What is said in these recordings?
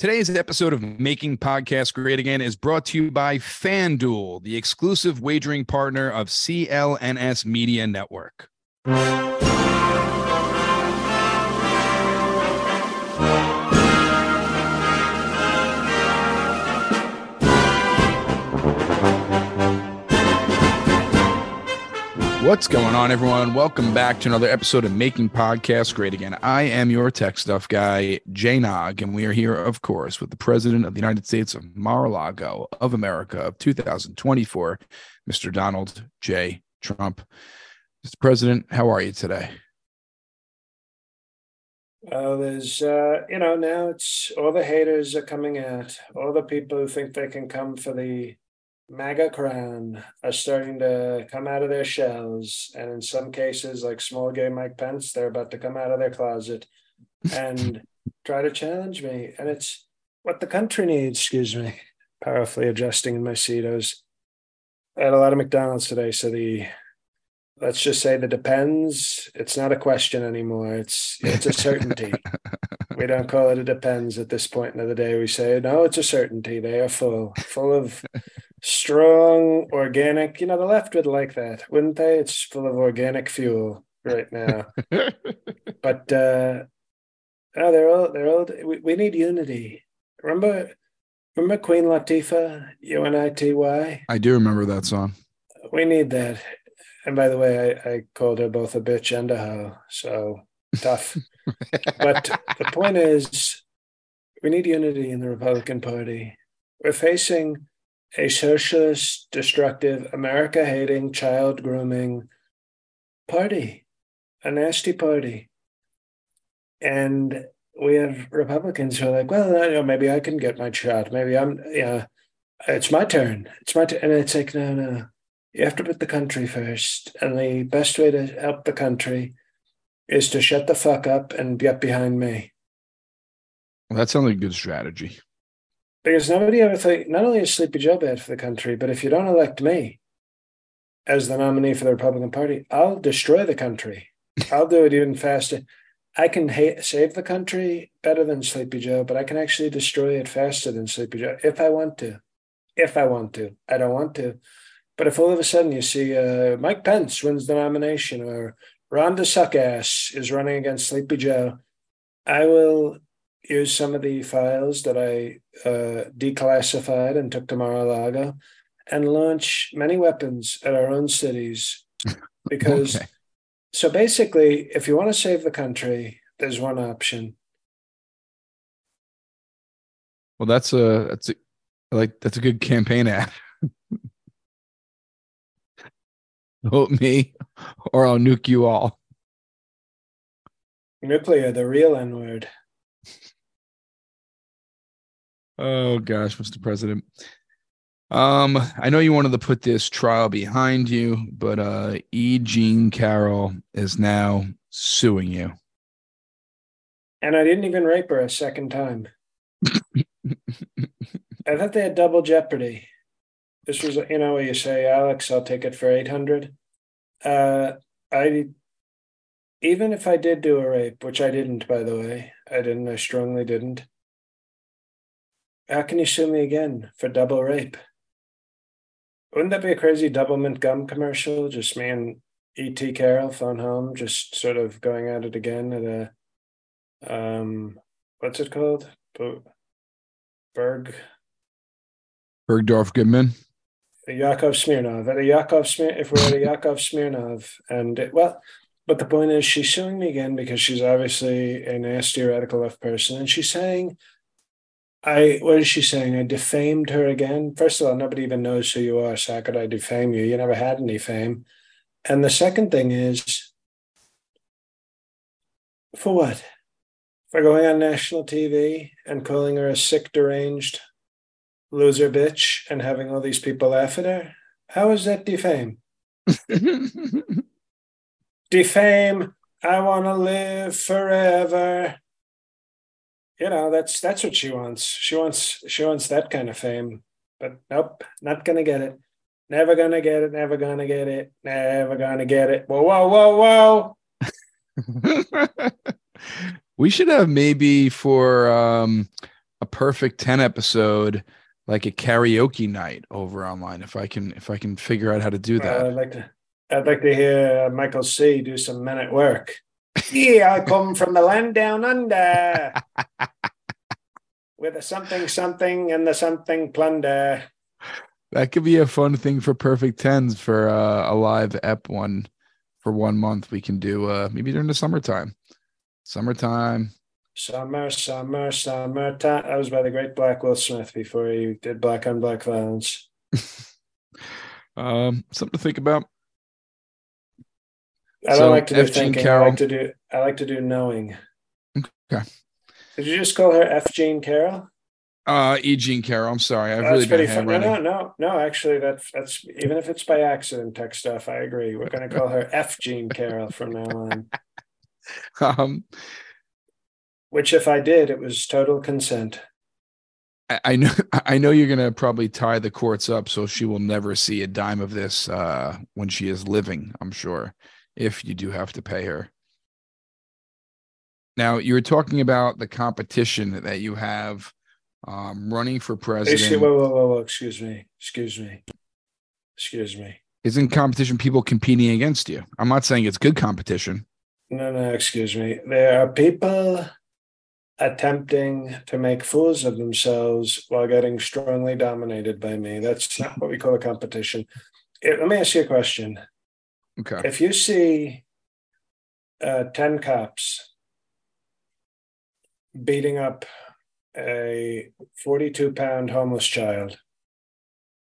Today's episode of Making Podcasts Great Again is brought to you by FanDuel, the exclusive wagering partner of CLNS Media Network. What's going on, everyone? Welcome back to another episode of Making Podcasts Great Again. I am your tech stuff guy, Jay Nog, and we are here, of course, with the President of the United States of Mar-a-Lago of America of 2024, Mr. Donald J. Trump. Mr. President, how are you today? Well, there's, uh, you know, now it's all the haters are coming out, all the people who think they can come for the MAGA crown are starting to come out of their shells. And in some cases, like small gay Mike Pence, they're about to come out of their closet and try to challenge me. And it's what the country needs, excuse me, powerfully adjusting in my seat. I was I had a lot of McDonald's today. So the let's just say the depends, it's not a question anymore. It's it's a certainty. we don't call it a depends at this point in the day. We say, no, it's a certainty. They are full, full of strong organic. You know, the left would like that, wouldn't they? It's full of organic fuel right now. but uh oh, they're all they're all. We, we need unity. Remember, remember Queen Latifah, U N I T Y. I do remember that song. We need that. And by the way, I, I called her both a bitch and a hoe. So tough. but the point is, we need unity in the Republican Party. We're facing a socialist, destructive, America hating, child grooming party, a nasty party. And we have Republicans who are like, well, you know, maybe I can get my shot. Maybe I'm, yeah, it's my turn. It's my turn. And it's like, no, no, you have to put the country first. And the best way to help the country is to shut the fuck up and get behind me. Well, that sounds like a good strategy because nobody ever think not only is Sleepy Joe bad for the country, but if you don't elect me as the nominee for the Republican Party, I'll destroy the country. I'll do it even faster. I can hate, save the country better than Sleepy Joe, but I can actually destroy it faster than Sleepy Joe if I want to. If I want to, I don't want to. But if all of a sudden you see uh, Mike Pence wins the nomination or Rhonda Suckass is running against Sleepy Joe, I will use some of the files that I uh, declassified and took to Mar-a-Lago and launch many weapons at our own cities. Because, okay. so basically, if you want to save the country, there's one option. Well, that's a that's a like that's a good campaign ad. Vote me, or I'll nuke you all. Nuclear, the real N word. Oh gosh, Mr. President. Um, I know you wanted to put this trial behind you, but uh E. Jean Carroll is now suing you. And I didn't even rape her a second time. I thought they had double jeopardy. This was, you know, you say, Alex, I'll take it for 800. Uh, I, even if I did do a rape, which I didn't, by the way, I didn't, I strongly didn't. How can you sue me again for double rape? Wouldn't that be a crazy double mint gum commercial? Just me and E.T. Carroll phone home, just sort of going at it again at a um what's it called? Berg Bergdorf Goodman. Yakov Smirnoff. At a Yakov Smir if we're at a Yakov Smirnoff and it, well but the point is she's suing me again because she's obviously a nasty radical left person and she's saying I what is she saying? I defamed her again. First of all, nobody even knows who you are. So how could I defame you? You never had any fame. And the second thing is, for what? for going on national TV and calling her a sick, deranged loser bitch and having all these people laugh at her? How is that defame? defame, I want to live forever. You know, that's that's what she wants. She wants she wants that kind of fame. But nope, not gonna get it. Never gonna get it, never gonna get it, never gonna get it. Whoa, whoa, whoa, whoa. we should have maybe for um a perfect 10 episode like a karaoke night over online if i can if i can figure out how to do that uh, i'd like to i'd like to hear michael c do some men at work yeah i come from the land down under with a something something and the something plunder that could be a fun thing for perfect tens for uh, a live ep one for one month we can do uh maybe during the summertime summertime Summer, summer, summertime. That was by the great Black Will Smith before he did Black on Black violence. um, something to think about. I don't so, like to do F. thinking. Carroll. I like to do. I like to do knowing. Okay. Did you just call her F. Jean Carroll? Uh, E. Jean Carroll. I'm sorry. I've really been fun. No, no, no, no. Actually, that's that's even if it's by accident, tech stuff. I agree. We're going to call her F. Jean Carroll from now on. Um, which if I did, it was total consent. I, know I know you're gonna probably tie the courts up so she will never see a dime of this uh, when she is living, I'm sure, if you do have to pay her. Now you were talking about the competition that you have um, running for president. Excuse, whoa, whoa, whoa, whoa, excuse me, excuse me, excuse me. Isn't competition people competing against you? I'm not saying it's good competition. No, no, excuse me. There are people attempting to make fools of themselves while getting strongly dominated by me. That's not what we call a competition. It, let me ask you a question. Okay. If you see uh, 10 cops beating up a 42 pound homeless child,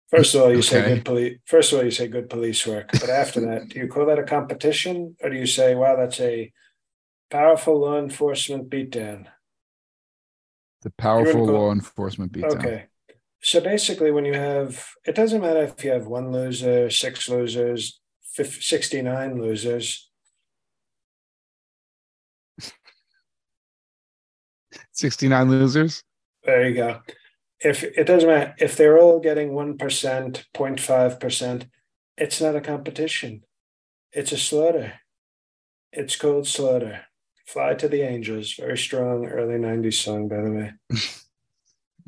First of all, you okay. say good police. First of all, you say good police work. But after that, do you call that a competition, or do you say, "Wow, that's a powerful law enforcement beatdo"? The powerful law enforcement beatdown. Okay. So basically, when you have, it doesn't matter if you have one loser, six losers, 50, 69 losers. 69 losers? There you go. If it doesn't matter, if they're all getting 1%, 0.5%, it's not a competition. It's a slaughter. It's called slaughter. Fly to the Angels. Very strong early 90s song, by the way.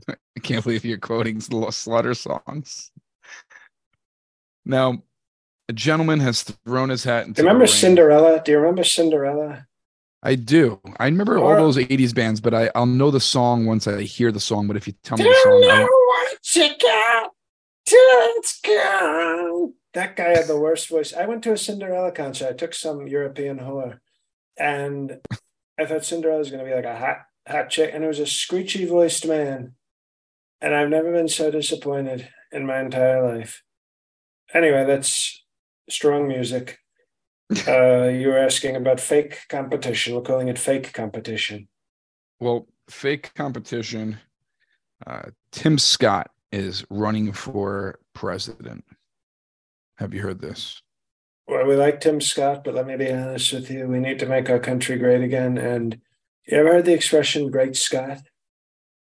I can't believe you're quoting Slaughter songs. Now, a gentleman has thrown his hat into. Do you remember Cinderella? Do you remember Cinderella? I do. I remember or, all those 80s bands, but I, I'll know the song once I hear the song. But if you tell me the song, know what you got till it's gone. That guy had the worst voice. I went to a Cinderella concert. I took some European whore and I thought Cinderella was going to be like a hot, hot chick, and it was a screechy voiced man. And I've never been so disappointed in my entire life. Anyway, that's strong music. Uh, you were asking about fake competition. We're calling it fake competition. Well, fake competition. Uh, Tim Scott is running for president. Have you heard this? well, we like Tim Scott, but let me be honest with you. We need to make our country great again. And you ever heard the expression "Great Scott"?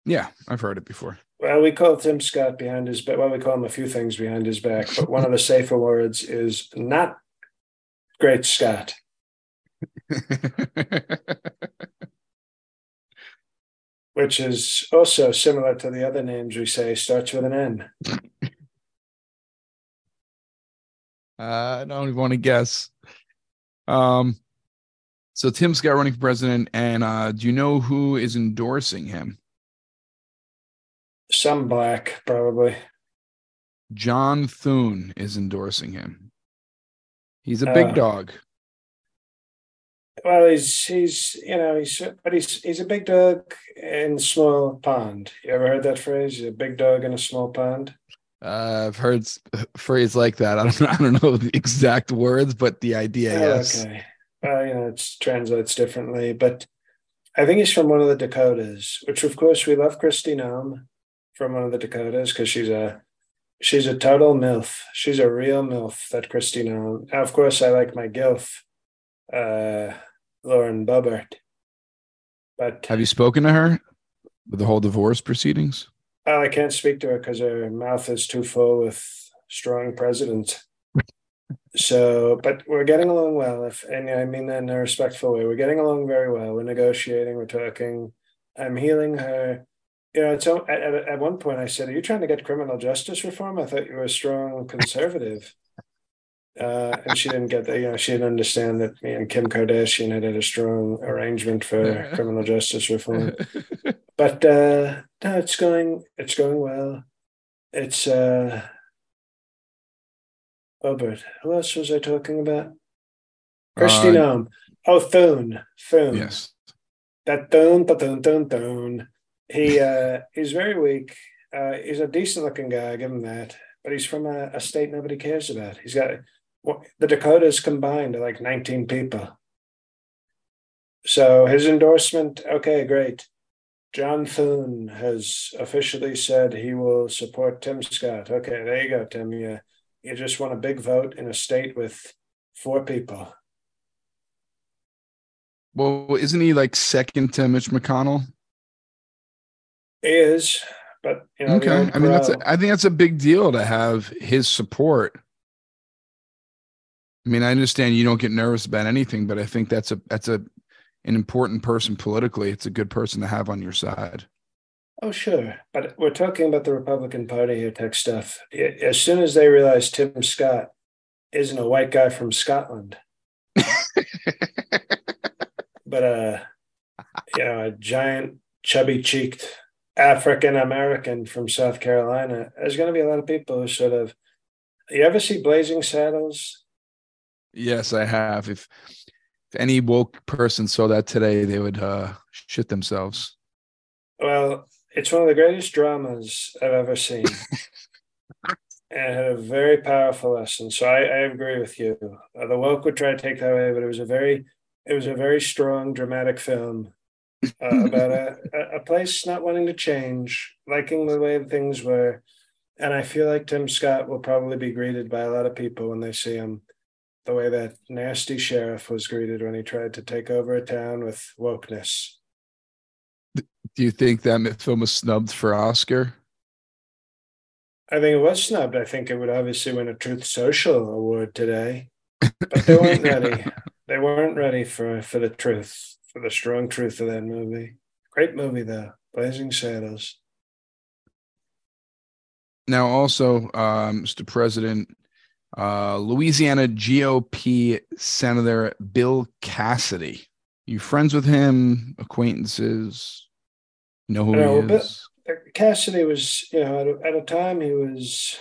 Yeah, I've heard it before. Well, we call Tim Scott behind his back. Well, we call him a few things behind his back, but one of the safer words is not Great Scott. Which is also similar to the other names we say, starts with an N. Uh, I don't even want to guess. Um, so Tim Scott running for president, and uh, do you know who is endorsing him? Some black, probably. John Thune is endorsing him. He's a big uh, dog. Well, he's he's you know he's but he's he's a big dog in a small pond. You ever heard that phrase? He's a big dog in a small pond. Uh, I've heard a phrase like that. I don't I don't know the exact words, but the idea, oh, yes. Okay. Well, you know, it translates differently, but I think he's from one of the Dakotas, which of course we love Kristi Noem from one of the Dakotas because she's a she's a total MILF. She's a real MILF, that Christina. Now, of course, I like my GILF, uh, Lauren Boebert. But have you spoken to her with the whole divorce proceedings? Oh, I can't speak to her because her mouth is too full with strong presidents. so, but we're getting along well. If and I mean that in a respectful way, we're getting along very well. We're negotiating. We're talking. I'm healing her. You know, it's at, at, at one point I said, "Are you trying to get criminal justice reform?" I thought you were a strong conservative. Uh, and she didn't get that. You know, she didn't understand that me and Kim Kardashian had had a strong arrangement for criminal justice reform. But uh, no, it's going. It's going well. It's uh, Obert. Who else was I talking about? Kristi uh. Oh, Thune. Thune. Yes. That Thune, Thune, Thune, Thune. He uh, he's very weak. Uh, he's a decent looking guy, give him that. But he's from a, a state nobody cares about. He's got what, the Dakotas combined are like 19 people. So his endorsement, okay, great. John Thune has officially said he will support Tim Scott. Okay, there you go, Tim. You, you just won a big vote in a state with four people. Well, isn't he like second to Mitch McConnell? Is, but you know, okay. I mean, that's a, I think that's a big deal to have his support I mean, I understand you don't get nervous about anything, but I think that's a that's a an important person politically. It's a good person to have on your side. Oh, sure. But we're talking about the Republican Party here, tech stuff. As soon as they realize Tim Scott isn't a white guy from Scotland, but a you know a giant, chubby cheeked African American from South Carolina, there's going to be a lot of people who sort of. You ever see Blazing Saddles? Yes, I have. If if any woke person saw that today, they would uh, shit themselves. Well, it's one of the greatest dramas I've ever seen. and it had a very powerful lesson. So I, I agree with you. Uh, the woke would try to take that away, but it was a very it was a very strong dramatic film uh, about a, a place not wanting to change, liking the way things were. And I feel like Tim Scott will probably be greeted by a lot of people when they see him the way that nasty sheriff was greeted when he tried to take over a town with wokeness. Do you think that film was snubbed for Oscar? I think it was snubbed. I think it would obviously win a Truth Social award today, but they weren't ready. They weren't ready for for the truth, for the strong truth of that movie. Great movie though, Blazing Saddles. Now, also, uh, Mr. President, uh, Louisiana GOP Senator Bill Cassidy. You friends with him? Acquaintances? Know who know, he is? Cassidy was, you know, at a, at a time he was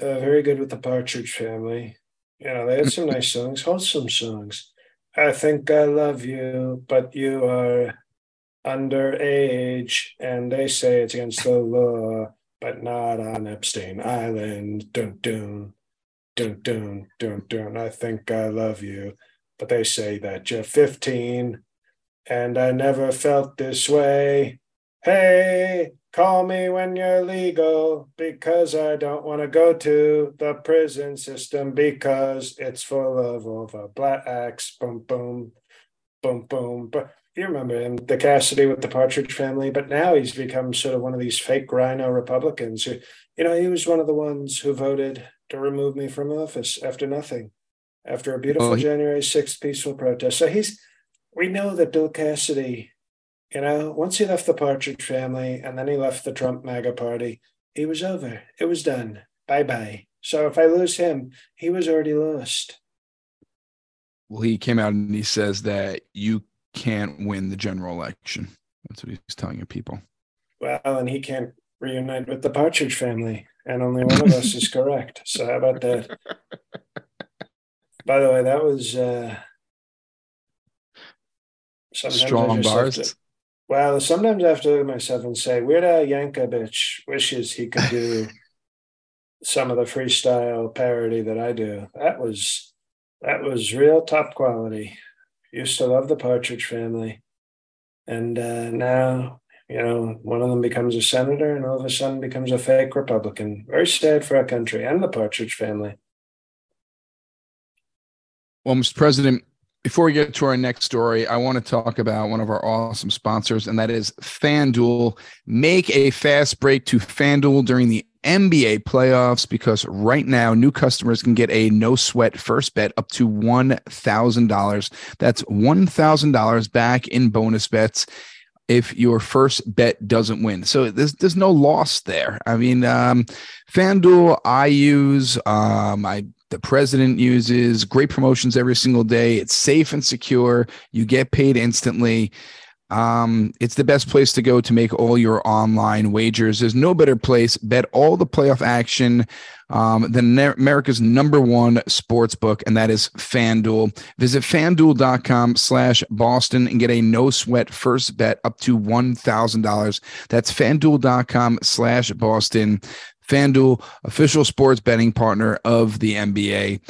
uh, very good with the Partridge Family. You know, they had some nice songs, wholesome songs. I think I love you, but you are underage, and they say it's against the law, but not on Epstein Island. Dun dun dun dun dun dun. I think I love you, but they say that you're 15, and I never felt this way. Hey, call me when you're legal because I don't want to go to the prison system because it's full of over blacks. Boom, boom, boom, boom. But you remember him, the Cassidy with the Partridge Family, but now he's become sort of one of these fake RINO Republicans. Who, you know, he was one of the ones who voted to remove me from office after nothing, after a oh, beautiful oh, January 6th peaceful protest. So he's, we know that Bill Cassidy, you know, once he left the Partridge family and then he left the Trump MAGA party, he was over. It was done. Bye bye. So if I lose him, he was already lost. Well, he came out and he says that you can't win the general election. That's what he's telling your people. Well, and he can't reunite with the Partridge family and only one of us is correct. So how about that? By the way, that was uh, strong bars. To, well, sometimes I have to look at myself and say, Weird Al Yankovic wishes he could do some of the freestyle parody that I do. That was that was real top quality. Used to love the Partridge Family. And uh, now, you know, one of them becomes a senator and all of a sudden becomes a fake Republican. Very sad for our country and the Partridge family. Well, Mr. President, before we get to our next story, I want to talk about one of our awesome sponsors, and that is FanDuel. Make a fast break to FanDuel during the NBA playoffs because right now new customers can get a no sweat first bet up to $1,000. That's $1,000 back in bonus bets if your first bet doesn't win. So there's there's no loss there. I mean, um, FanDuel I use, um, I the president uses great promotions every single day. It's safe and secure. You get paid instantly. Um, it's the best place to go to make all your online wagers. There's no better place. Bet all the playoff action um, than America's number one sports book, and that is FanDuel. Visit fanduel.com slash Boston and get a no sweat first bet up to $1,000. That's fanduel.com slash Boston. FanDuel, official sports betting partner of the NBA.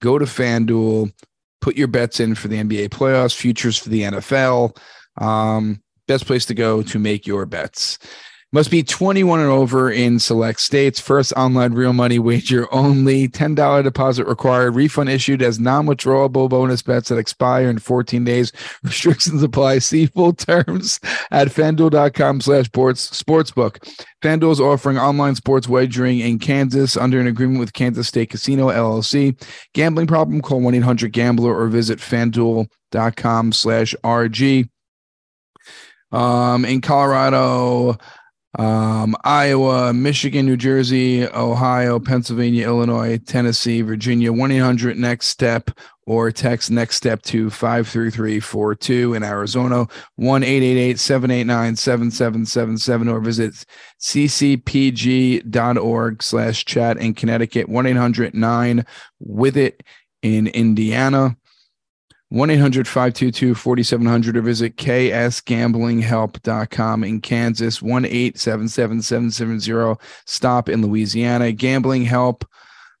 Go to FanDuel, put your bets in for the NBA playoffs, futures for the NFL. Um, best place to go to make your bets. Must be 21 and over in select states. First online real money wager only. $10 deposit required. Refund issued as non withdrawable bonus bets that expire in 14 days. Restrictions apply. See full terms at fanduel.com slash sportsbook. FanDuel is offering online sports wagering in Kansas under an agreement with Kansas Star Casino LLC. Gambling problem? Call 1 800 Gambler or visit fanduel.com slash RG. Um, in Colorado, um, Iowa, Michigan, New Jersey, Ohio, Pennsylvania, Illinois, Tennessee, Virginia, 1 800 Next Step or text Next Step to 53342 in Arizona, 1 888 789 7777 or visit ccpg.org slash chat in Connecticut, 1 800 9 with it in Indiana. 1 800 522 4700 or visit ksgamblinghelp.com in Kansas, 1 877 770 stop in Louisiana. Gambling Help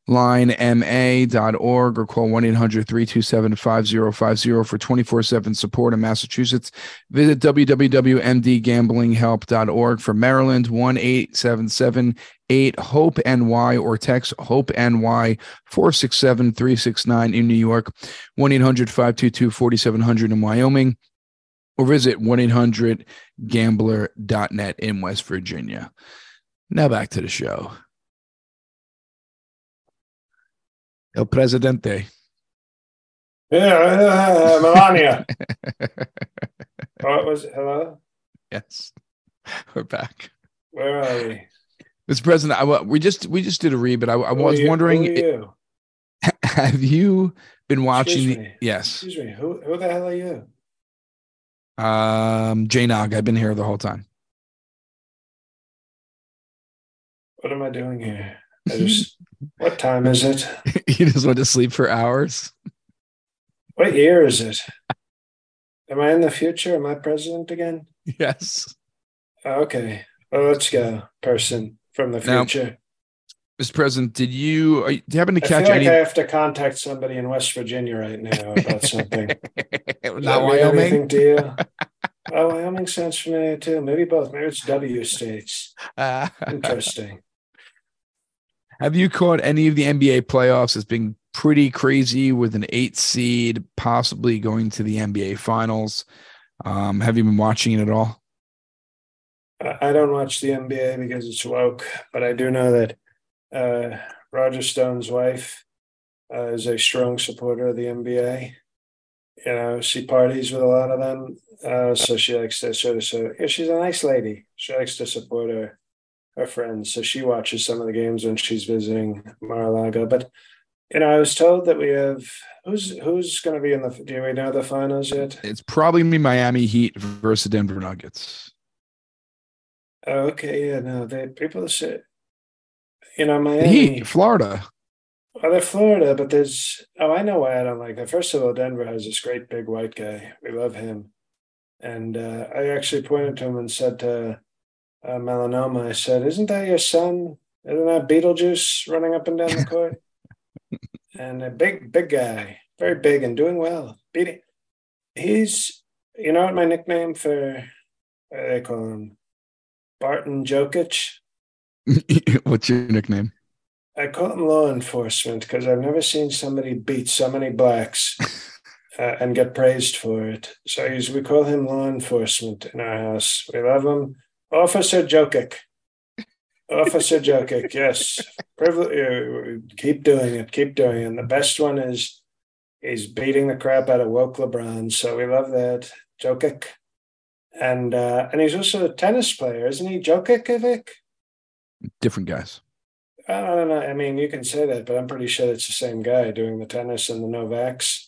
line ma.org or call 1-800-327-5050 for 24-7 support in massachusetts. Visit www.mdgamblinghelp.org for maryland 1-877-8 hope ny or text hope ny 467-369 in new york 1-800-522-4700 in wyoming or visit 1-800-gambler.net in west virginia. Now back to the show El Presidente. Yeah, uh, Melania. what was it? Hello? Yes. We're back. Where are we? Mr. President, I, we just we just did a read, but I, I was you, wondering, you? have you been watching? The, yes, Excuse me. Who who the hell are you? um, J Nog. I've been here the whole time. What am I doing here? Just what time is it? you just went to sleep for hours. What year is it? Am I in the future? Am I president again? Yes, Okay. Well, let's go, person from the Now, future. Mr. President, did you you- do you happen to I feel catch like any? I have to contact somebody in West Virginia right now about something. Not Wyoming. anything to you? Oh, Wyoming sounds familiar too. Maybe both. Maybe it's W states. Uh, Interesting. Have you caught any of the NBA playoffs as being pretty crazy with an eight seed possibly going to the NBA finals? Um, have you been watching it at all? I don't watch the NBA because it's woke, but I do know that uh, Roger Stone's wife uh, is a strong supporter of the NBA. You know, she parties with a lot of them, uh, so she likes to sort of. So yeah, she's a nice lady. She likes to support her her friends, so she watches some of the games when she's visiting Mar-a-Lago. But you know, I was told that we have who's who's going to be in the. Do we know the finals yet? It's probably be Miami Heat versus Denver Nuggets. Okay, yeah, no, they people say, you know, Miami. Heat, Florida. Well, they're Florida, but there's oh, I know why I don't like that. First of all, Denver has this great big white guy. We love him, and uh, I actually pointed to him and said to uh, Melanoma, I said, "Isn't that your son? Isn't that Beetlejuice running up and down the court?" and a big, big guy, very big and doing well. Beating, he's you know what my nickname for what they call him? Barton Jokic. What's your nickname? I call him law enforcement because I've never seen somebody beat so many blacks uh, and get praised for it. So we call him law enforcement in our house. We love him. Officer Jokic. Officer Jokic, yes. Privilege, keep doing it. Keep doing it. And the best one is he's beating the crap out of woke LeBron. So we love that. Jokic. And uh, and he's also a tennis player, isn't he? Jokic, Different guys. I don't know. I mean, you can say that, but I'm pretty sure it's the same guy doing the tennis and the Novaks.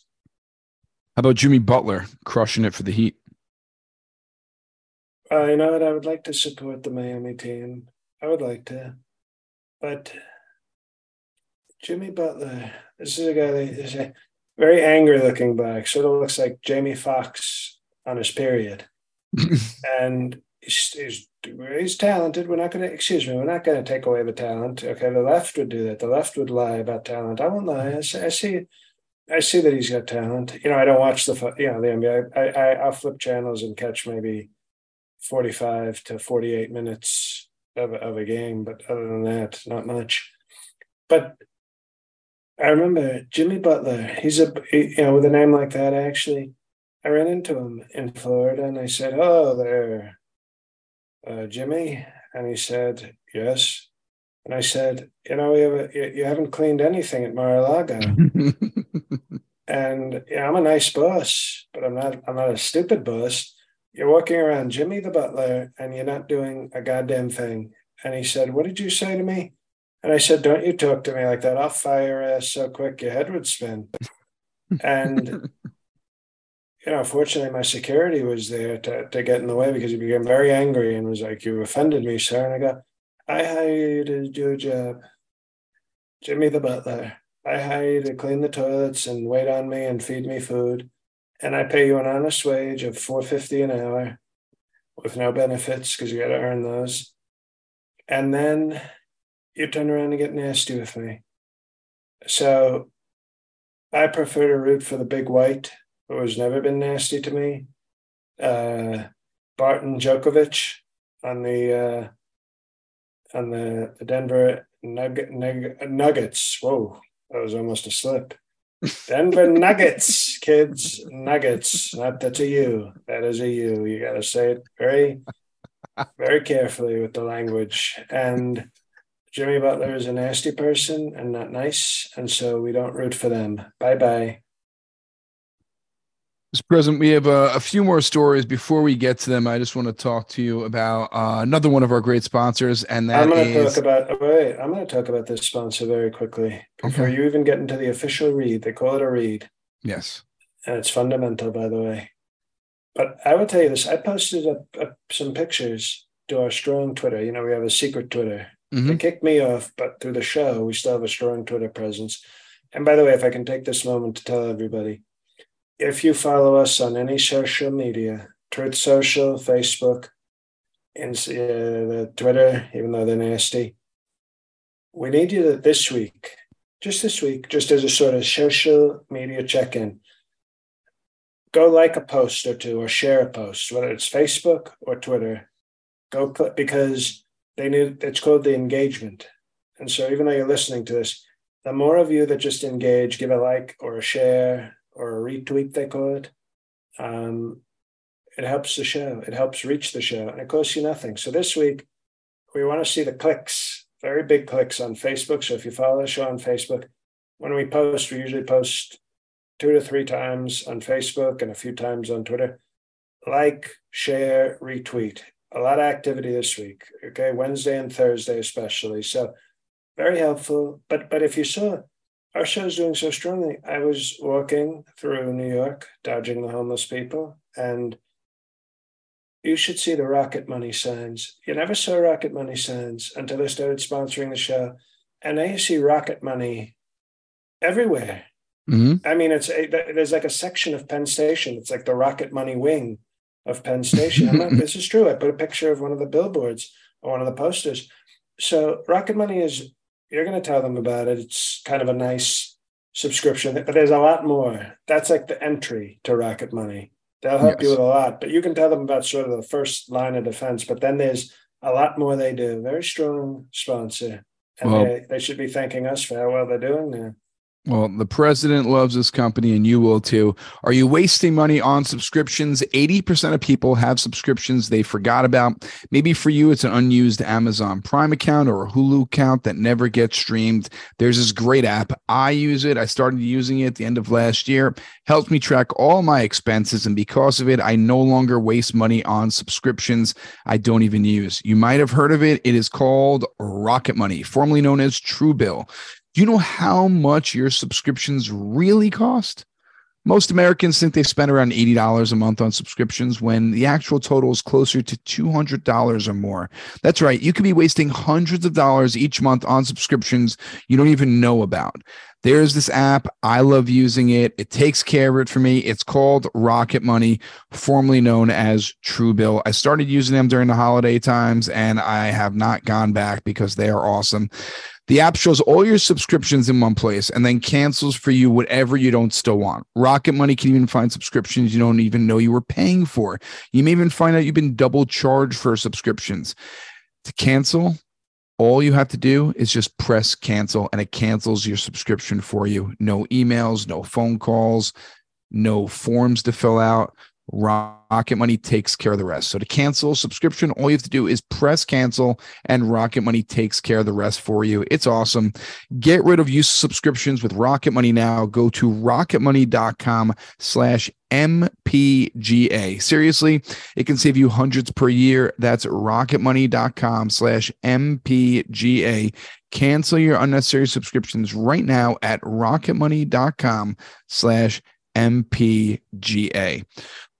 How about Jimmy Butler crushing it for the Heat? Uh, you know what? I would like to support the Miami team. I would like to, but Jimmy Butler. This is a guy that is a very angry looking black. Sort of looks like Jamie Foxx on his period, and he's, he's he's talented. We're not going to excuse me. We're not going to take away the talent. Okay, the left would do that. The left would lie about talent. I won't lie. I see, I see I see that he's got talent. You know, I don't watch the you know the NBA. I, I I'll flip channels and catch maybe forty five to forty eight minutes of of a game, but other than that, not much. But I remember Jimmy Butler. He's a you know with a name like that. Actually, I ran into him in Florida, and I said, "Oh, there, uh, Jimmy," and he said, "Yes." And I said, you know, you, you haven't cleaned anything at Mar-a-Lago. and yeah, I'm a nice boss, but I'm not I'm not a stupid boss. You're walking around Jimmy the butler and you're not doing a goddamn thing. And he said, What did you say to me? And I said, Don't you talk to me like that. I'll fire your ass so quick your head would spin. and you know, fortunately my security was there to, to get in the way because he became very angry and was like, You offended me, sir. And I go, I hire you to do a job. Uh, Jimmy the butler. I hire you to clean the toilets and wait on me and feed me food. And I pay you an honest wage of four fifty an hour with no benefits because you got to earn those. And then you turn around and get nasty with me. So I prefer to root for the big white, who has never been nasty to me. Uh, Barton Djokovic on the uh, on the, the Denver Nug- Nug- Nuggets. Whoa, that was almost a slip. Denver Nuggets, kids, Nuggets. Not that's a U. That is a U. You got to say it very, very carefully with the language. And Jimmy Butler is a nasty person and not nice, and so we don't root for them. Bye bye. Mr. President, we have a, a, few more stories. Before we get to them, I just want to talk to you about uh, another one of our great sponsors, and that I'm going to talk about. Wait, I'm going to talk about this sponsor very quickly before okay. you even get into the official read. They call it a read. Yes, and it's fundamental, by the way. But I will tell you this: I posted a, a, some pictures to our strong Twitter. You know, we have a secret Twitter. Mm-hmm. They kicked me off, but through the show, we still have a strong Twitter presence. And by the way, if I can take this moment to tell everybody if you follow us on any social media, Truth Social, Facebook, and uh, the Twitter, even though they're nasty, we need you to, this week, just this week, just as a sort of social media check-in, go like a post or two or share a post, whether it's Facebook or Twitter. Go put because they need it's called the engagement. And so even though you're listening to this, the more of you that just engage, give a like or a share or a retweet, they call it. Um, it helps the show. It helps reach the show, and it costs you nothing. So this week, we want to see the clicks, very big clicks on Facebook. So if you follow the show on Facebook, when we post, we usually post two to three times on Facebook and a few times on Twitter. Like, share, retweet. A lot of activity this week. Okay, Wednesday and Thursday especially. So very helpful. But but if you saw our show's doing so strongly. I was walking through New York, dodging the homeless people, and you should see the Rocket Money signs. You never saw Rocket Money signs until they started sponsoring the show. And now you see Rocket Money everywhere. Mm-hmm. I mean, it's a, there's like a section of Penn Station. It's like the Rocket Money wing of Penn Station. Not, this is true. I put a picture of one of the billboards or one of the posters. So Rocket Money is you're going to tell them about it. It's kind of a nice subscription, but there's a lot more. That's like the entry to Rocket Money. They'll help Yes. you with a lot, but you can tell them about sort of the first line of defense. But then there's a lot more they do. Very strong sponsor, and Well- they, they should be thanking us for how well they're doing now. Well, the president loves this company and you will too. Are you wasting money on subscriptions? 80% of people have subscriptions they forgot about. Maybe for you, it's an unused Amazon Prime account or a Hulu account that never gets streamed. There's this great app. I use it. I started using it at the end of last year. Helps me track all my expenses. And because of it, I no longer waste money on subscriptions I don't even use. You might have heard of it. It is called Rocket Money, formerly known as Truebill. Do you know how much your subscriptions really cost? Most Americans think they spend around $80 a month on subscriptions when the actual total is closer to $200 or more. That's right. You could be wasting hundreds of dollars each month on subscriptions you don't even know about. There's this app. I love using it. It takes care of it for me. It's called Rocket Money, formerly known as Truebill. I started using them during the holiday times and I have not gone back because they are awesome. The app shows all your subscriptions in one place and then cancels for you whatever you don't still want. Rocket Money can even find subscriptions you don't even know you were paying for. You may even find out you've been double charged for subscriptions. To cancel, all you have to do is just press cancel and it cancels your subscription for you. No emails, no phone calls, no forms to fill out. Rocket Money takes care of the rest. So to cancel subscription, all you have to do is press cancel and Rocket Money takes care of the rest for you. It's awesome. Get rid of use subscriptions with Rocket Money now. Go to rocketmoney.com slash MPGA. Seriously, it can save you hundreds per year. That's rocketmoney.com slash MPGA. Cancel your unnecessary subscriptions right now at rocketmoney.com slash MPGA.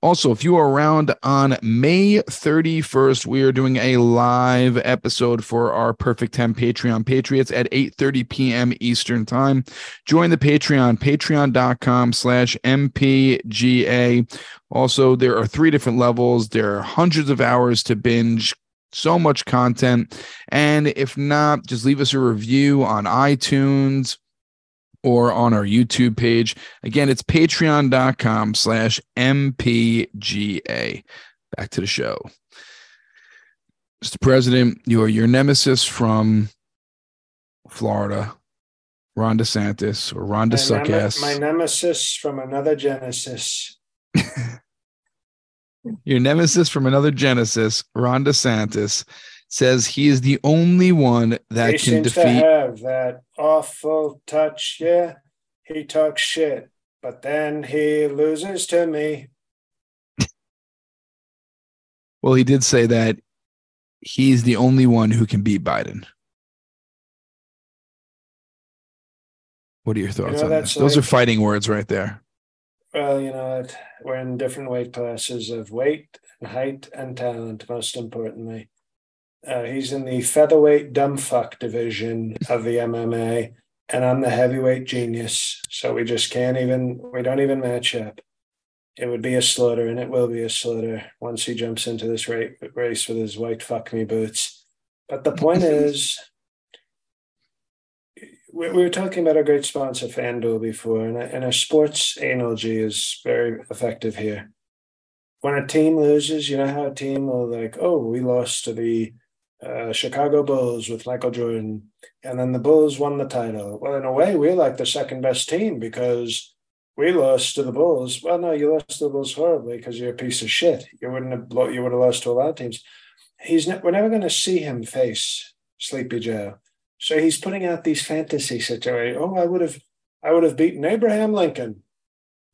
Also, if you are around on May 31st, we are doing a live episode for our Perfect 10 Patreon Patriots at 8:30 p.m. Eastern Time. Join the Patreon, patreon.com slash MPGA. Also, there are three different levels. There are hundreds of hours to binge. So much content. And if not, just leave us a review on iTunes, or on our YouTube page. Again, it's patreon.com slash MPGA. Back to the show. Mr. President, you are your nemesis from Florida, Ron DeSantis or Ron My, DeSuckass. neme- my nemesis from another Genesis. Your nemesis from another Genesis, Ron DeSantis, says he is the only one that he can seems to defeat. have that awful touch. Yeah, he talks shit, but then he loses to me. Well, he did say that he's the only one who can beat Biden. What are your thoughts know, on this? Those are fighting words right there. Well, you know, we're in different weight classes of weight and height and talent, most importantly. Uh, he's in the featherweight dumbfuck division of the MMA, and I'm the heavyweight genius. So we just can't even, we don't even match up. It would be a slaughter, and it will be a slaughter once he jumps into this ra- race with his white fuck me boots. But the point is, we, we were talking about our great sponsor FanDuel before, and and a sports analogy is very effective here. When a team loses, you know how a team will like, oh, we lost to the uh, Chicago Bulls with Michael Jordan, and then the Bulls won the title. Well, in a way, we're like the second best team because we lost to the Bulls. Well, no, you lost to the Bulls horribly because you're a piece of shit. You wouldn't have lo- you would have lost to a lot of teams. He's ne- we're never going to see him face Sleepy Joe. So he's putting out these fantasy situations. Oh, I would have, I would have beaten Abraham Lincoln,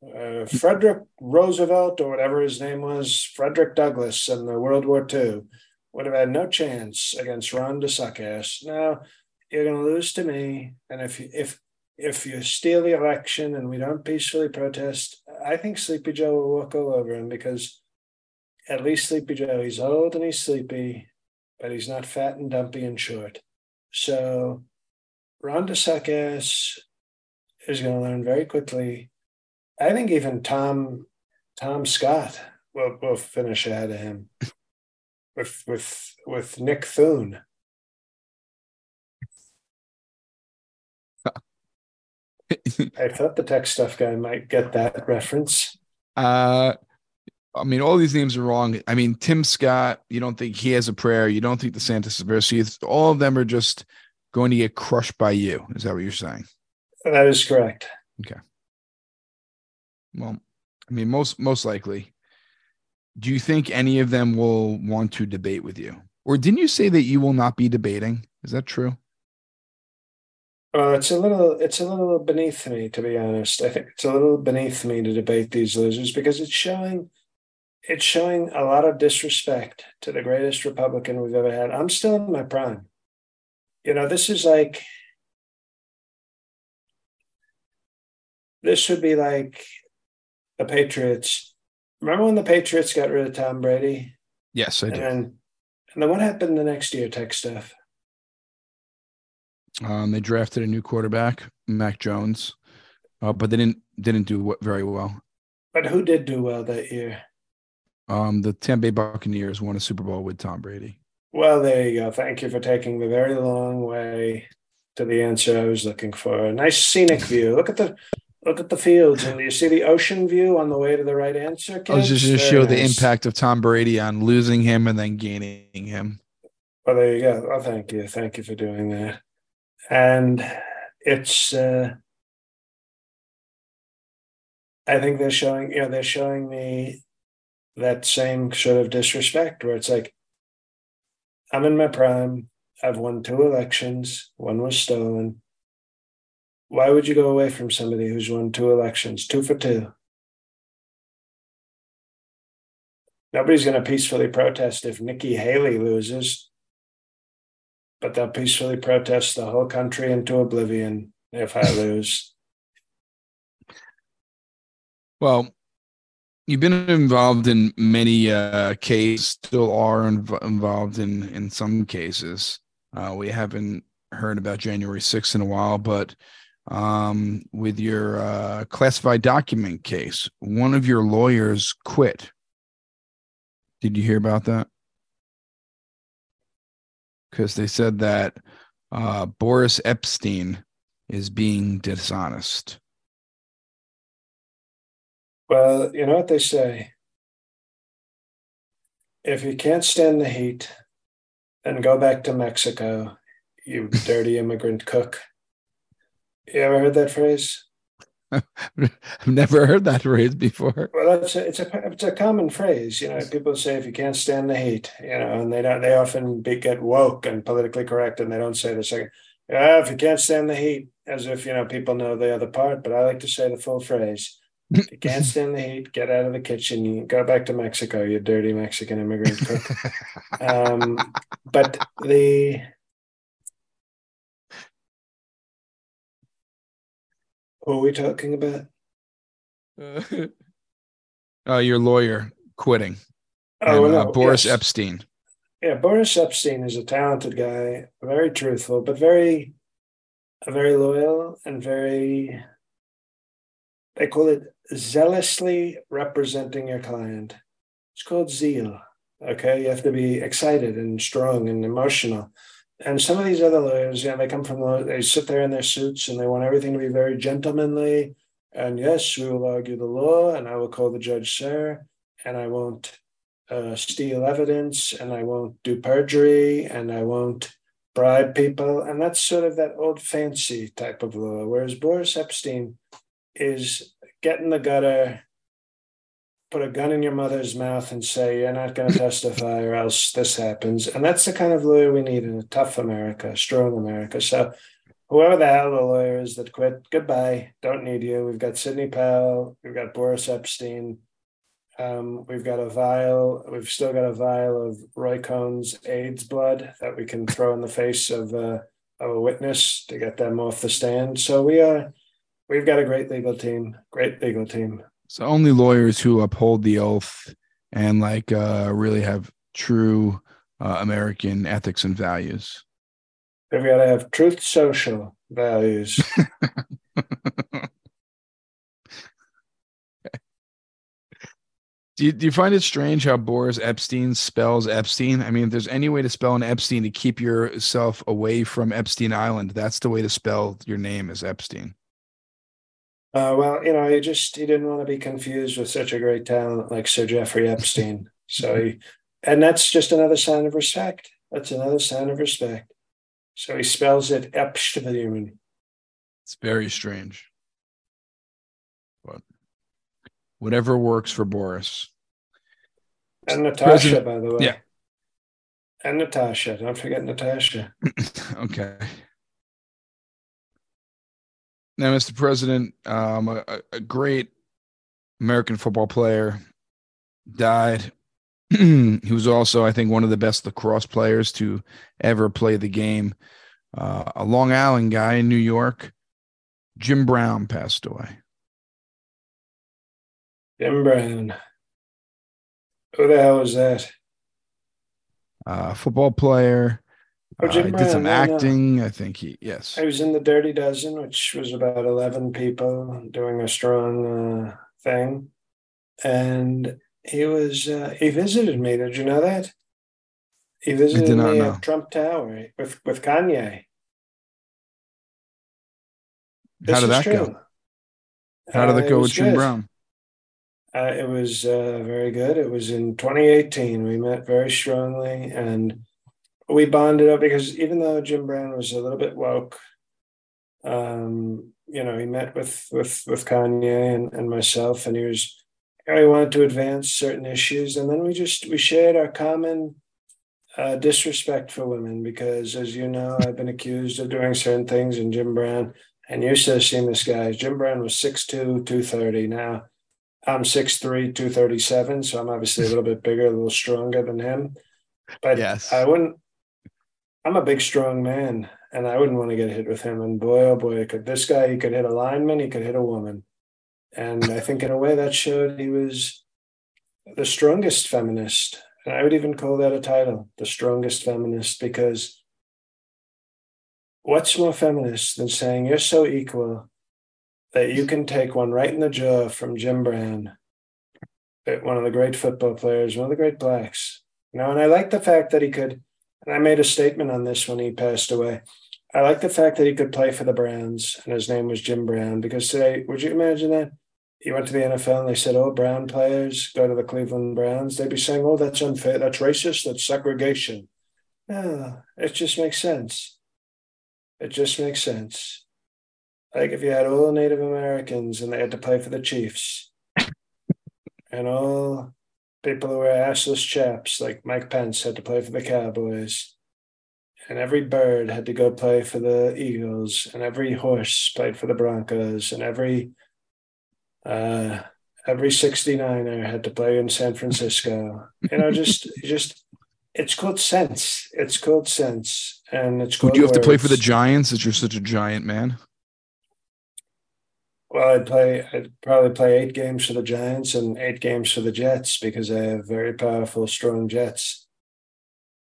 uh, Frederick Roosevelt, or whatever his name was, Frederick Douglass in the World War II. Would have had no chance against Ron DeSuckass. Now you're going to lose to me, and if if if you steal the election and we don't peacefully protest, I think Sleepy Joe will walk all over him because at least Sleepy Joe, he's old and he's sleepy, but he's not fat and dumpy and short. So Ron DeSuckass is going to learn very quickly. I think even Tom Tom Scott will, will finish ahead of him with with with Nick Thune. I thought the tech stuff guy might get that reference. uh, I mean, all these names are wrong. I mean, Tim Scott, you don't think he has a prayer. You don't think the is a prayer. So all of them are just going to get crushed by you. Is that what you're saying? That is correct. Okay. Well, I mean, most most likely. Do you think any of them will want to debate with you? Or didn't you say that you will not be debating? Is that true? Well, it's a little it's a little beneath me, to be honest. I think it's a little beneath me to debate these losers because it's showing it's showing a lot of disrespect to the greatest Republican we've ever had. I'm still in my prime. You know, this is like this should be like the Patriots. Remember when the Patriots got rid of Tom Brady? Yes, I and do. Then, and then what happened the next year, tech stuff? Um, they drafted a new quarterback, Mac Jones, uh, but they didn't didn't do very well. But who did do well that year? Um, the Tampa Bay Buccaneers won a Super Bowl with Tom Brady. Well, there you go. Thank you for taking the very long way to the answer I was looking for. A nice scenic view. Look at the look at the fields, and you see the ocean view on the way to the right answer. Kids? I was just going to show the impact of Tom Brady on losing him and then gaining him. Well, there you go. Oh, thank you, thank you for doing that. And it's, uh, I think they're showing, you know, they're showing me that same sort of disrespect where it's like, I'm in my prime. I've won two elections. One was stolen. Why would you go away from somebody who's won two elections, two for two? Nobody's going to peacefully protest if Nikki Haley loses, but they'll peacefully protest the whole country into oblivion if I lose. Well, you've been involved in many uh, cases, still are inv- involved in in some cases. Uh, we haven't heard about January 6th in a while, but um, with your uh, classified document case, one of your lawyers quit. Did you hear about that? Because they said that uh, Boris Epshteyn is being dishonest. Well, you know what they say. If you can't stand the heat, then go back to Mexico, you dirty immigrant cook. You ever heard that phrase? I've never heard that phrase before. Well, it's a, it's a it's a common phrase. You know, people say if you can't stand the heat, you know, and they don't. They often be, get woke and politically correct, and they don't say the second. Yeah, if you can't stand the heat, as if you know people know the other part. But I like to say the full phrase. If you can't stand the heat, get out of the kitchen. You go back to Mexico, you dirty Mexican immigrant cook. um, but the who are we talking about? uh, your lawyer quitting. Oh, and, no, uh, Boris yes. Epshteyn. Yeah, Boris Epshteyn is a talented guy, very truthful, but very, very loyal and very. They call it zealously representing your client. It's called zeal. Okay, you have to be excited and strong and emotional. And some of these other lawyers, yeah, they come from the, they sit there in their suits and they want everything to be very gentlemanly. And yes, we will argue the law, and I will call the judge sir, and I won't uh, steal evidence, and I won't do perjury, and I won't bribe people. And that's sort of that old fancy type of law. Whereas Boris Epshteyn is get in the gutter, put a gun in your mother's mouth, and say, You're not going to testify, or else this happens. And that's the kind of lawyer we need in a tough America, strong America. So, whoever the hell the lawyer is that quit, goodbye. Don't need you. We've got Sidney Powell, we've got Boris Epshteyn Um, we've got a vial. We've still got a vial of Roy Cohn's AIDS blood that we can throw in the face of, uh, of a witness to get them off the stand. So we are, we've got a great legal team. Great legal team. So only lawyers who uphold the oath and like uh, really have true uh, American ethics and values. We've got to have truth social values. Do you, do you find it strange how Boris Epshteyn spells Epstein? I mean, if there's any way to spell an Epstein to keep yourself away from Epstein Island, that's the way to spell your name is Epstein. Uh, well, you know, he just he didn't want to be confused with such a great talent like Sir Jeffrey Epstein. so he, and that's just another sign of respect. That's another sign of respect. So he spells it Epstein. It's very strange. But whatever works for Boris. And Natasha, President, by the way. Yeah. And Natasha. Don't forget Natasha. okay. Now, Mr. President, um, a, a great American football player died. he was also, I think, one of the best lacrosse players to ever play the game. Uh, a Long Island guy in New York, Jim Brown, passed away. Jim Brown. Who the hell is that? Uh, football player. Oh, uh, Brown, did some acting. I think he yes. I was in the Dirty Dozen, which was about eleven people doing a strong uh, thing, and he was uh, he visited me. Did you know that? He visited me know. at Trump Tower with with Kanye. This How did that true. go? How did that uh, go with Jim. Brown? Uh, it was uh, very good. It was in 2018. We met very strongly and we bonded up because even though Jim Brown was a little bit woke, um, you know, he met with with with Kanye and, and myself, and he was he wanted to advance certain issues, and then we just we shared our common uh, disrespect for women because, as you know, I've been accused of doing certain things, and Jim Brown and you should have seen this guy. Jim Brown was 6'2", 230. Now I'm 6'3", 237, so I'm obviously a little bit bigger, a little stronger than him. But yes. I wouldn't I'm a big, strong man, and I wouldn't want to get hit with him. And boy, oh boy, could this guy, he could hit a lineman, he could hit a woman. And I think in a way that showed he was the strongest feminist. And I would even call that a title, the strongest feminist, because what's more feminist than saying you're so equal that you can take one right in the jaw from Jim Brown, uh, one of the great football players, one of the great blacks. You know, and I like the fact that he could and I made a statement on this when he passed away. I like the fact that he could play for the Browns and his name was Jim Brown because today, would you imagine that? He went to the NFL and they said, Oh, Brown players go to the Cleveland Browns. They'd be saying, Oh, that's unfair. That's racist. That's segregation. No, it just makes sense. It just makes sense. Like if you had all Native Americans and they had to play for the Chiefs and all people who were assless chaps like Mike Pence had to play for the Cowboys, and every bird had to go play for the Eagles, and every horse played for the Broncos, and every uh, every 69er had to play in San Francisco. You know, just just it's called sense. It's called sense, and it's. Would you have words. to play for the Giants? As you're such a giant man. Well, I'd play. I'd probably play eight games for the Giants and eight games for the Jets because I have very powerful, strong Jets.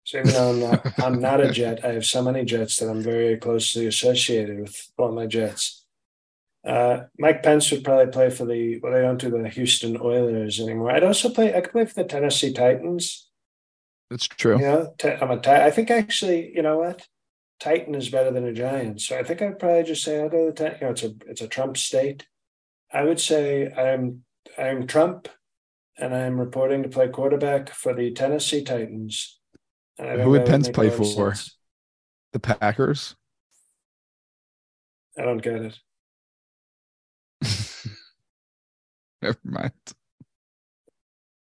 So even though I'm not, I'm not a Jet, I have so many Jets that I'm very closely associated with all my Jets. Uh, Mike Pence would probably play for the. Well, they don't do the Houston Oilers anymore. I'd also play. I could play for the Tennessee Titans. That's true. You know, I'm a. I think actually, you know what? Titan is better than a Giant. So I think I'd probably just say I'll go to the Titan. You know, it's a it's a Trump state. I would say I'm I'm Trump, and I'm reporting to play quarterback for the Tennessee Titans. Who would Pence play for? Sense. The Packers. I don't get it. Never mind.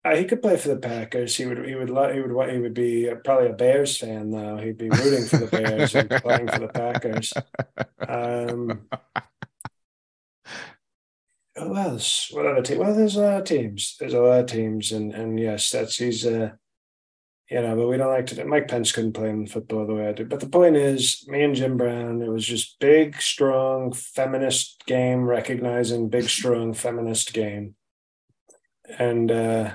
Uh, he could play for the Packers. He would. He would. He would. He would be probably a Bears fan though. He'd be rooting for the Bears and playing for the Packers. Um, who else? What other team? Well, there's a lot of teams. There's a lot of teams, and and yes, that's he's. Uh, you know, but we don't like to. Mike Pence couldn't play in football the way I did. But the point is, me and Jim Brown, it was just big, strong, feminist game, recognizing big, strong, feminist game, and. uh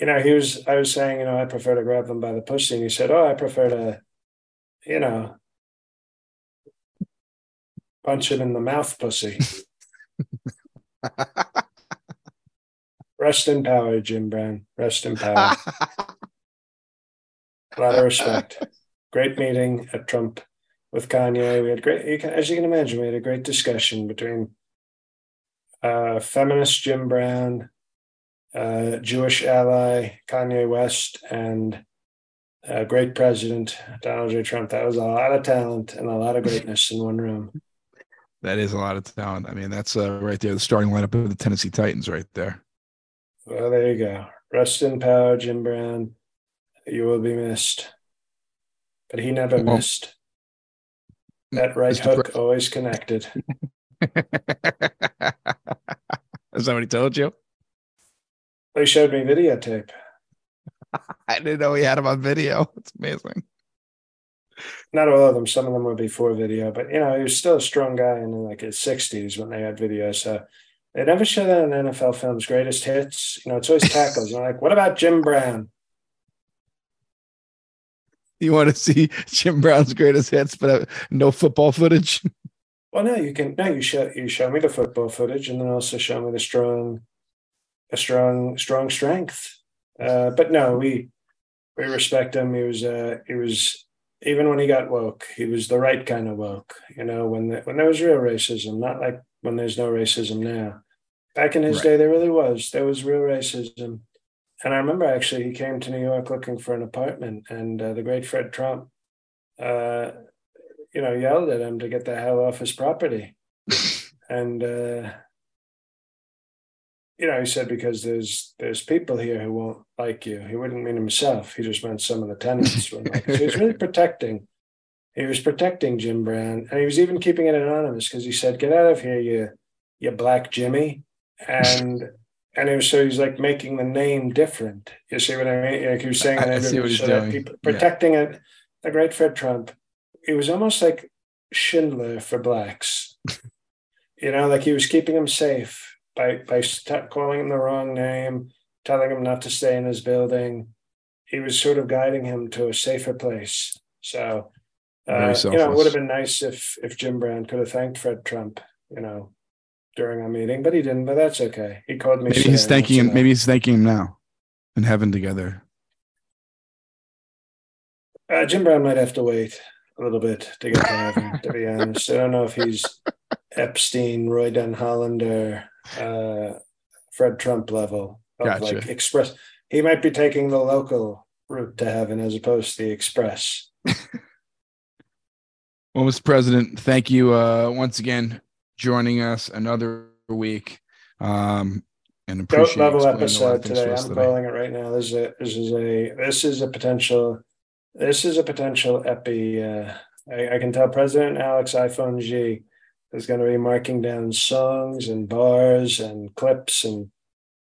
you know, he was, I was saying, you know, I prefer to grab them by the pussy. And he said, oh, I prefer to, you know, punch him in the mouth pussy. Rest in power, Jim Brown. Rest in power. a lot of respect. Great meeting at Trump with Kanye. We had great, as you can imagine, we had a great discussion between uh, feminist Jim Brown, uh, Jewish ally Kanye West, and a great president Donald J. Trump. That was a lot of talent and a lot of greatness in one room. That is a lot of talent. I mean, that's uh, right there, the starting lineup of the Tennessee Titans, right there. Well, there you go. Rest in power, Jim Brown. You will be missed. But he never well, missed. That right Mr. hook Pre- always connected. Has somebody told you? They showed me videotape. I didn't know he had him on video. It's amazing. Not all of them. Some of them were before video, but you know, he was still a strong guy in like his sixties when they had video. So they never show that in NFL films. Greatest hits. You know, it's always tackles. and I'm like, what about Jim Brown? You want to see Jim Brown's greatest hits, but uh, no football footage? Well, no, you can. No, you show you show me the football footage, and then also show me the strong, a strong, strong strength. Uh, but no, we we respect him. He was uh, he was even when he got woke, he was the right kind of woke. You know, when the, when there was real racism, not like when there's no racism now. Back in his right. day, there really was. There was real racism, and I remember actually he came to New York looking for an apartment, and uh, the great Fred Trump, uh, you know, yelled at him to get the hell off his property, and uh, you know, he said because there's there's people here who won't like you. He wouldn't mean himself. He just meant some of the tenants. like so he was really protecting. He was protecting Jim Brown, and he was even keeping it anonymous because he said, "Get out of here, you you black Jimmy," and and it was so he's like making the name different. You see what I mean? Like he was saying, I, I see what he's so doing. People, protecting yeah. it. The great Fred Trump. It was almost like Schindler for blacks. you know, like he was keeping them safe by by calling him the wrong name, telling him not to stay in his building. He was sort of guiding him to a safer place. So, uh, you know, it would have been nice if if Jim Brown could have thanked Fred Trump, you know, during our meeting, but he didn't. But that's okay. He called me. Maybe he's thanking him. Maybe he's thanking him now, in heaven together. Uh, Jim Brown might have to wait a little bit to get to heaven. to be honest, I don't know if he's Epstein, Roy Denholland, or uh, Fred Trump level of gotcha. like express. He might be taking the local route to heaven as opposed to the express. well, Mr. President, thank you uh, once again joining us another week. Um, and appreciate level episode today. I'm today. calling it right now. This is a this is a this is a potential this is a potential epi. Uh, I, I can tell President Alex iPhone G is going to be marking down songs and bars and clips. And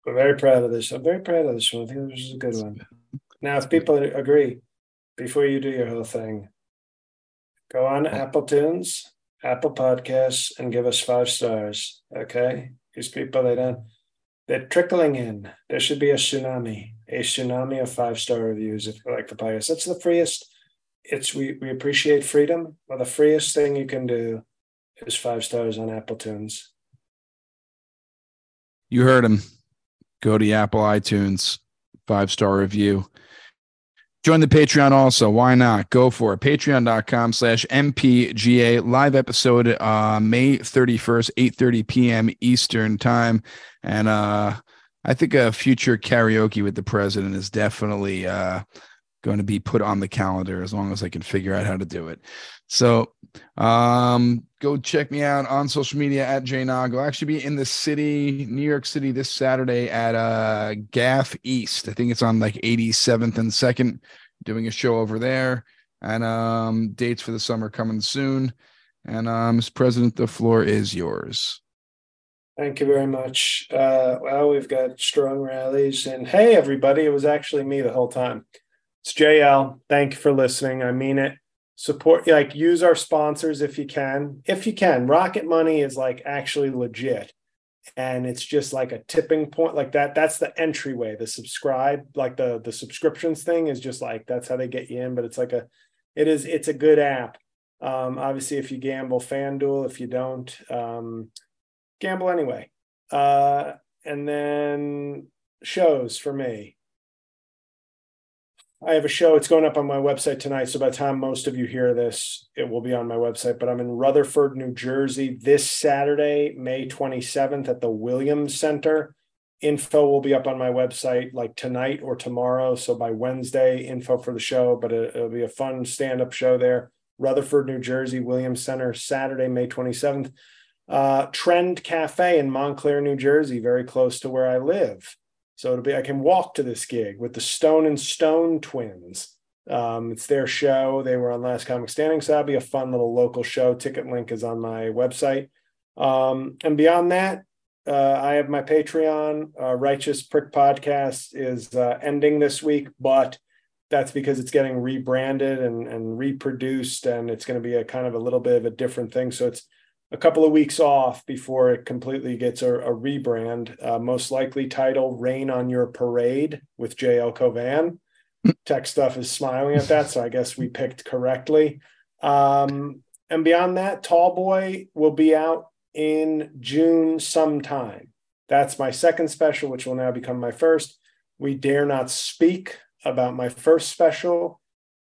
we're very proud of this. I'm very proud of this one. I think this is a good one. Now, if people agree, before you do your whole thing, go on Apple Tunes, Apple Podcasts, and give us five stars. Okay? These people, they don't, they're trickling in. There should be a tsunami, a tsunami of five star reviews if you like the podcast. That's the freest. It's we we appreciate freedom. Well, the freest thing you can do is five stars on Apple Tunes. You heard him. Go to Apple iTunes, five star review. Join the Patreon also. Why not? Go for it. Patreon.com slash MPGA live episode uh May 31st, 8:30 p.m. Eastern time. And uh I think a future karaoke with the president is definitely uh going to be put on the calendar as long as I can figure out how to do it. So um, go check me out on social media at JNog. I'll actually be in the city, New York City, this Saturday at uh, Gaff East. I think it's on like 87th and 2nd, doing a show over there. And um, dates for the summer coming soon. And um, Mr. President, the floor is yours. Thank you very much. Uh, well, we've got strong rallies. And hey, everybody, it was actually me the whole time. It's JL. Thank you for listening. I mean it. Support like use our sponsors if you can. If you can. Rocket money is like actually legit. And it's just like a tipping point. Like that that's the entryway. The subscribe like the the subscriptions thing is just like that's how they get you in. But it's like a it is it's a good app. Um obviously if you gamble fanduel if you don't um gamble anyway. Uh and then shows for me I have a show. It's going up on my website tonight. So by the time most of you hear this, it will be on my website. But I'm in Rutherford, New Jersey this Saturday, May 27th at the Williams Center. Info will be up on my website like tonight or tomorrow. So by Wednesday, info for the show, but it, will be a fun stand up show there. Rutherford, New Jersey, Williams Center, Saturday, May 27th. Uh, Trend Cafe in Montclair, New Jersey, very close to where I live. So it'll be I can walk to this gig with the Stone and Stone twins. Um, it's their show. They were on Last Comic Standing, so that'll be a fun little local show. Ticket link is on my website. Um, and beyond that, uh, I have my Patreon. Uh, Righteous Prick Podcast is uh, ending this week, but that's because it's getting rebranded and, and reproduced, and it's going to be a kind of a little bit of a different thing. So it's a couple of weeks off before it completely gets a, a rebrand. Uh, most likely title "Rain on Your Parade" with JL Cauvin. Tech stuff is smiling at that, so I guess we picked correctly. Um, and beyond that, Tall Boy will be out in June sometime. That's my second special, which will now become my first. We dare not speak about my first special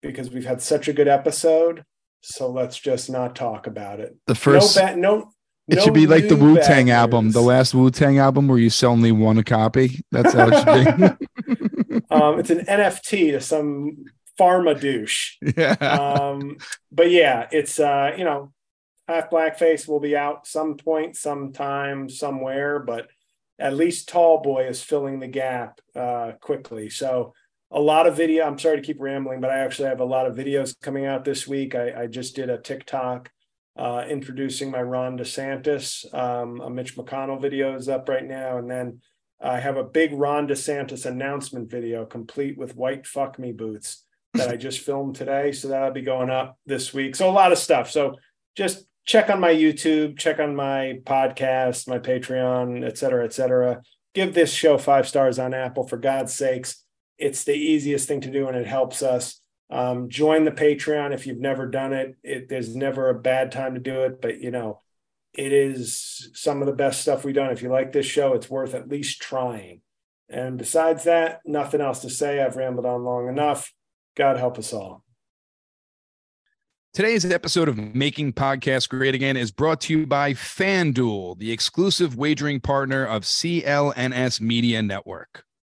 because we've had such a good episode so let's just not talk about it. The first, no, ba- no it no should be like the Wu Tang album, the last Wu Tang album where you sell only one copy. That's how it should be. um, it's an NFT to some pharma douche. Yeah. Um, but yeah, it's uh, you know, half blackface will be out some point, sometime, somewhere, but at least Tall Boy is filling the gap uh, quickly. So a lot of video. I'm sorry to keep rambling, but I actually have a lot of videos coming out this week. I, I just did a TikTok uh, introducing my Ron DeSantis. Um, a Mitch McConnell video is up right now. And then I have a big Ron DeSantis announcement video complete with white fuck me boots that I just filmed today. So that'll be going up this week. So a lot of stuff. So just check on my YouTube, check on my podcast, my Patreon, et cetera, et cetera. Give this show five stars on Apple for God's sakes it's the easiest thing to do and it helps us. Um, join the Patreon if you've never done it. it. There's never a bad time to do it, but you know, it is some of the best stuff we've done. If you like this show, it's worth at least trying. And besides that, nothing else to say. I've rambled on long enough. God help us all. Today's episode of Making Podcasts Great Again is brought to you by FanDuel, the exclusive wagering partner of CLNS Media Network.